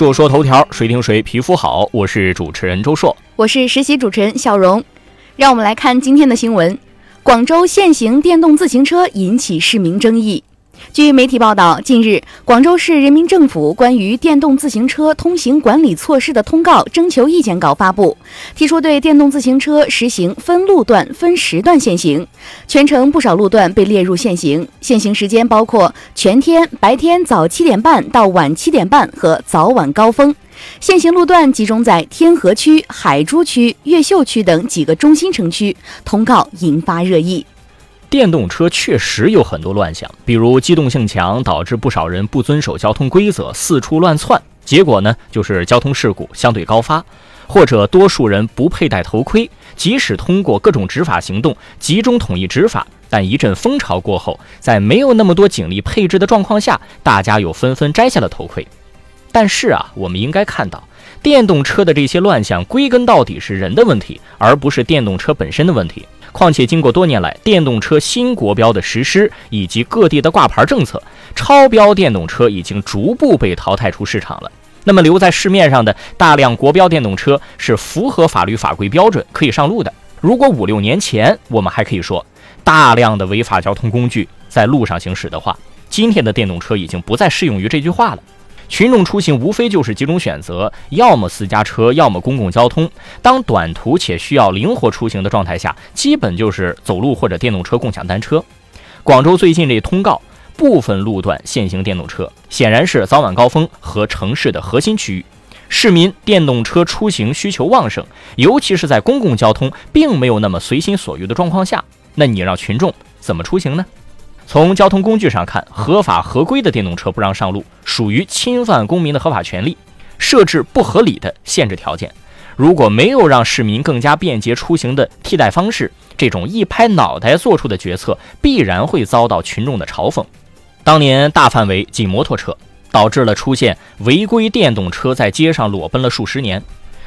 说说头条，谁听谁皮肤好。我是主持人周硕，我是实习主持人小荣。让我们来看今天的新闻：广州限行电动自行车引起市民争议。据媒体报道，近日，广州市人民政府关于电动自行车通行管理措施的通告征求意见稿发布，提出对电动自行车实行分路段、分时段限行，全程不少路段被列入限行，限行时间包括全天、白天早七点半到晚七点半和早晚高峰。限行路段集中在天河区、海珠区、越秀区等几个中心城区，通告引发热议。电动车确实有很多乱象，比如机动性强，导致不少人不遵守交通规则，四处乱窜，结果呢就是交通事故相对高发；或者多数人不佩戴头盔，即使通过各种执法行动集中统一执法，但一阵风潮过后，在没有那么多警力配置的状况下，大家又纷纷摘下了头盔。但是啊，我们应该看到，电动车的这些乱象归根到底是人的问题，而不是电动车本身的问题。况且，经过多年来电动车新国标的实施以及各地的挂牌政策，超标电动车已经逐步被淘汰出市场了。那么，留在市面上的大量国标电动车是符合法律法规标准，可以上路的。如果五六年前我们还可以说大量的违法交通工具在路上行驶的话，今天的电动车已经不再适用于这句话了。群众出行无非就是几种选择，要么私家车，要么公共交通。当短途且需要灵活出行的状态下，基本就是走路或者电动车共享单车。广州最近这通告，部分路段限行电动车，显然是早晚高峰和城市的核心区域，市民电动车出行需求旺盛，尤其是在公共交通并没有那么随心所欲的状况下，那你让群众怎么出行呢？从交通工具上看，合法合规的电动车不让上路，属于侵犯公民的合法权利，设置不合理的限制条件。如果没有让市民更加便捷出行的替代方式，这种一拍脑袋做出的决策必然会遭到群众的嘲讽。当年大范围禁摩托车，导致了出现违规电动车在街上裸奔了数十年。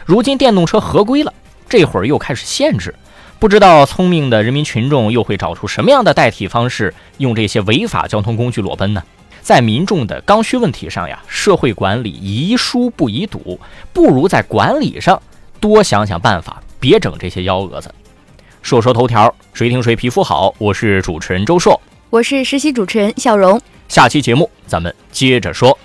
如今电动车合规了，这会儿又开始限制。不知道聪明的人民群众又会找出什么样的代替方式，用这些违法交通工具裸奔呢？在民众的刚需问题上呀，社会管理宜疏不宜堵，不如在管理上多想想办法，别整这些幺蛾子。说说头条，谁听谁皮肤好？我是主持人周硕，我是实习主持人笑容。下期节目咱们接着说。